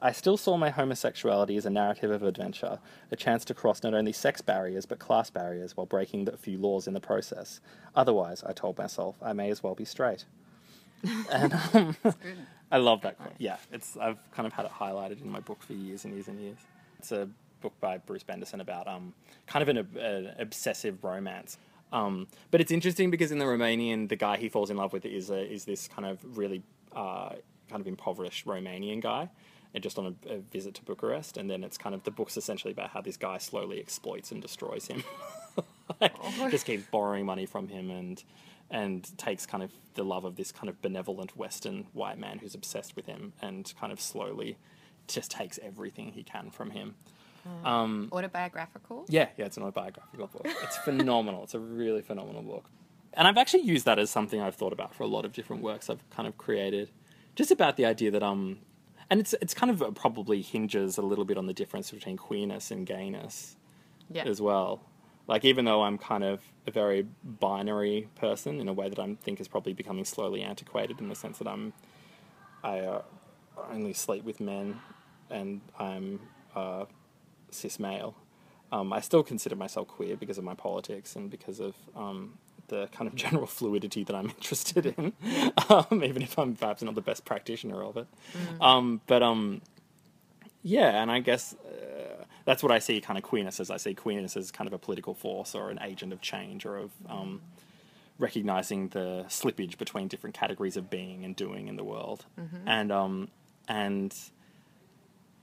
I still saw my homosexuality as a narrative of adventure, a chance to cross not only sex barriers but class barriers while breaking a few laws in the process. Otherwise, I told myself, I may as well be straight. and um, I love that quote. Yeah, it's I've kind of had it highlighted in my book for years and years and years. It's a book by Bruce Benderson about um, kind of an, an obsessive romance. Um, but it's interesting because in the Romanian, the guy he falls in love with is a, is this kind of really uh, kind of impoverished Romanian guy, and just on a, a, visit to Bucharest. And then it's kind of the book's essentially about how this guy slowly exploits and destroys him, like, oh. just keeps borrowing money from him and and takes kind of the love of this kind of benevolent Western white man who's obsessed with him, and kind of slowly just takes everything he can from him. Mm. Um, autobiographical? Yeah, yeah, it's an autobiographical book. It's phenomenal. It's a really phenomenal book. And I've actually used that as something I've thought about for a lot of different works I've kind of created. Just about the idea that um and it's it's kind of probably hinges a little bit on the difference between queerness and gayness yeah. as well. Like even though I'm kind of a very binary person in a way that I think is probably becoming slowly antiquated in the sense that I'm I uh, only sleep with men and I'm uh, cis male. Um, I still consider myself queer because of my politics and because of um, the kind of general fluidity that I'm interested in, um, even if I'm perhaps not the best practitioner of it. Mm. Um, but um, yeah, and I guess uh, that's what I see kind of queerness as. I see queerness as kind of a political force or an agent of change or of um, recognizing the slippage between different categories of being and doing in the world. Mm-hmm. And um, and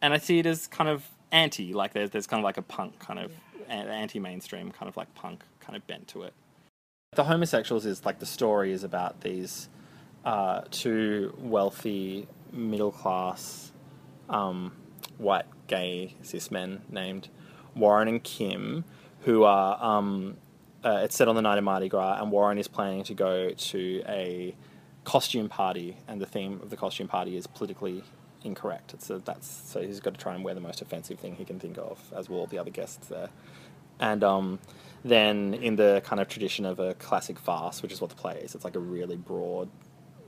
and I see it as kind of anti, like there's there's kind of like a punk kind of yeah. anti-mainstream kind of like punk kind of bent to it. The homosexuals is like the story is about these uh, two wealthy middle class um, white gay cis men named Warren and Kim, who are um, uh, it's set on the night of Mardi Gras, and Warren is planning to go to a costume party, and the theme of the costume party is politically incorrect. A, that's so he's got to try and wear the most offensive thing he can think of, as will all the other guests there. And um, then in the kind of tradition of a classic farce, which is what the play is, it's like a really broad,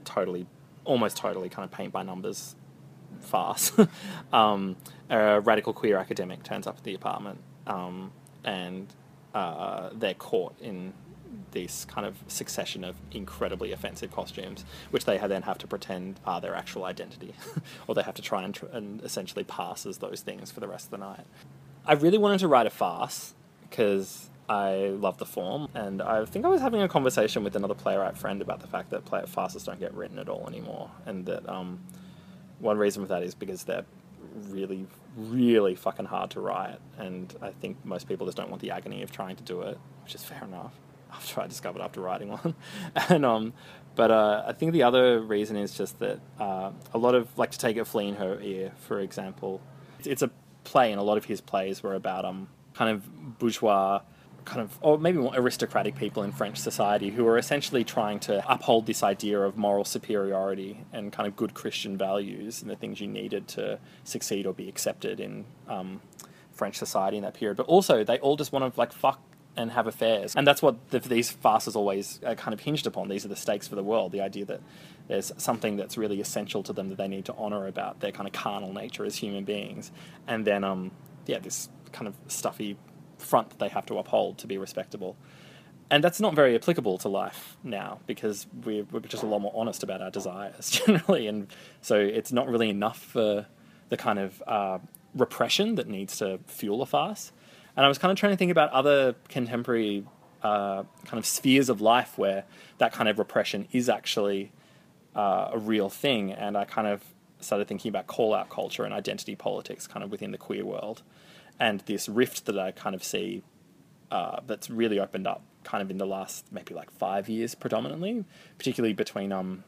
totally, almost totally kind of paint by numbers farce. um, a radical queer academic turns up at the apartment, um, and uh, they're caught in this kind of succession of incredibly offensive costumes, which they then have to pretend are their actual identity, or they have to try and, tr- and essentially pass as those things for the rest of the night. I really wanted to write a farce because I love the form, and I think I was having a conversation with another playwright friend about the fact that play- farces don't get written at all anymore, and that um, one reason for that is because they're really, really fucking hard to write, and I think most people just don't want the agony of trying to do it, which is fair enough after I discovered after writing one. and um, but uh, I think the other reason is just that uh, a lot of like to take a flea in her ear, for example. It's, it's, a play, and a lot of his plays were about um kind of bourgeois. Kind of, or maybe more aristocratic people in French society who are essentially trying to uphold this idea of moral superiority and kind of good Christian values and the things you needed to succeed or be accepted in um, French society in that period. But also, they all just want to like fuck and have affairs. And that's what the, these farces always are kind of hinged upon. These are the stakes for the world. The idea that there's something that's really essential to them that they need to honor about their kind of carnal nature as human beings. And then, um, yeah, this kind of stuffy front that they have to uphold to be respectable. And that's not very applicable to life now because we're, we're just a lot more honest about our desires generally. And so it's not really enough for the kind of uh, repression that needs to fuel a farce. And I was kind of trying to think about other contemporary uh, kind of spheres of life where that kind of repression is actually uh, a real thing. And I kind of started thinking about call out culture and identity politics kind of within the queer world. And this rift that I kind of see uh, that's really opened up kind of in the last maybe like five years predominantly, particularly between um,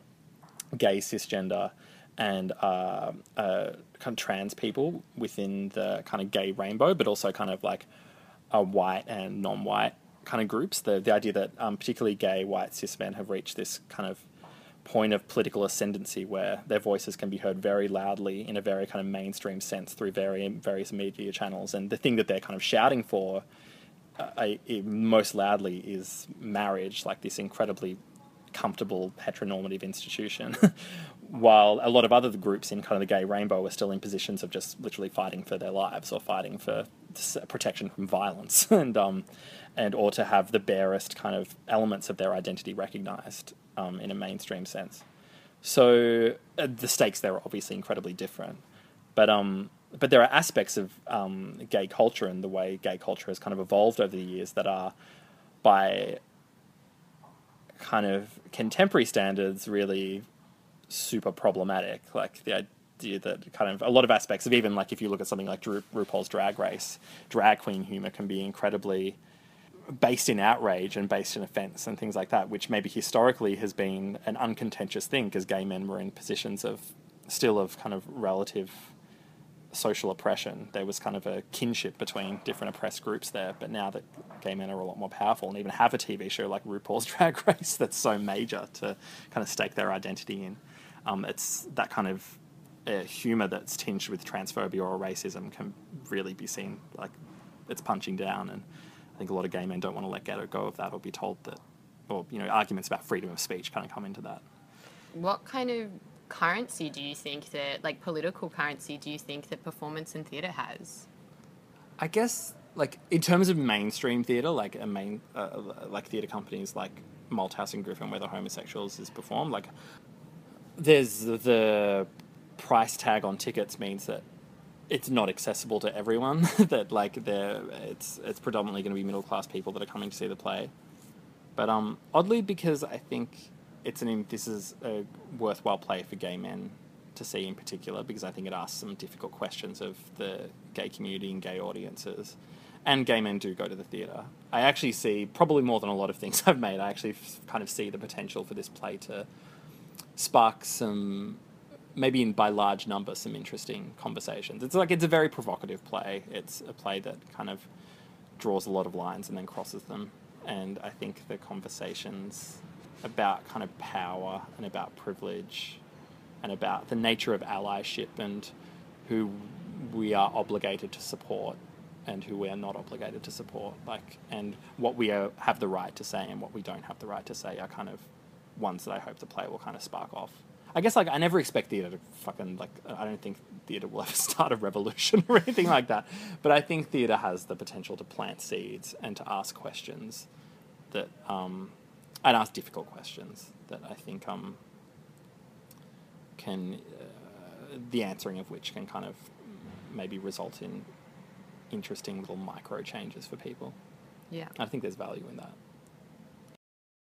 gay cisgender and uh, uh, kind of trans people within the kind of gay rainbow, but also kind of like a white and non-white kind of groups. The the idea that um, particularly gay white cis men have reached this kind of point of political ascendancy where their voices can be heard very loudly in a very kind of mainstream sense through very, various media channels, and the thing that they're kind of shouting for. Uh, most loudly is marriage, like this incredibly comfortable heteronormative institution, while a lot of other groups in kind of the gay rainbow are still in positions of just literally fighting for their lives or fighting for protection from violence and um, and or to have the barest kind of elements of their identity recognized um, in a mainstream sense. So uh, the stakes there are obviously incredibly different, but um, but there are aspects of um, gay culture and the way gay culture has kind of evolved over the years that are by kind of contemporary standards really super problematic. Like the idea that kind of a lot of aspects of even like if you look at something like Ru- RuPaul's Drag Race, drag queen humor can be incredibly based in outrage and based in offense and things like that, which maybe historically has been an uncontentious thing because gay men were in positions of still of kind of relative social oppression. There was kind of a kinship between different oppressed groups there, but now that gay men are a lot more powerful and even have a TV show like RuPaul's Drag Race that's so major to kind of stake their identity in, um, it's that kind of uh, humor that's tinged with transphobia or racism can really be seen like it's punching down and I think a lot of gay men don't want to let go of that or be told that, or you know, arguments about freedom of speech kind of come into that. What kind of currency do you think that, like political currency, do you think that performance and theatre has? I guess, like in terms of mainstream theatre, like a main, uh, like theatre companies like Malthouse and Griffin, where the homosexuals is performed, like there's the price tag on tickets means that it's not accessible to everyone. that like they're it's it's predominantly going to be middle class people that are coming to see the play. But um, oddly, because I think it's an this is a worthwhile play for gay men to see in particular, because I think it asks some difficult questions of the gay community and gay audiences. And gay men do go to the theatre. I actually see probably more than a lot of things I've made. I actually kind of see the potential for this play to spark some maybe in by large number some interesting conversations. It's like it's a very provocative play. It's a play that kind of draws a lot of lines and then crosses them. And I think the conversations about kind of power and about privilege and about the nature of allyship and who we are obligated to support and who we are not obligated to support like and what we are, have the right to say and what we don't have the right to say are kind of ones that I hope the play will kind of spark off. I guess like I never expect theatre to fucking like I don't think theatre will ever start a revolution or anything like that. But I think theatre has the potential to plant seeds and to ask questions that um, and ask difficult questions that I think um, can uh, the answering of which can kind of maybe result in interesting little micro changes for people. Yeah. I think there's value in that.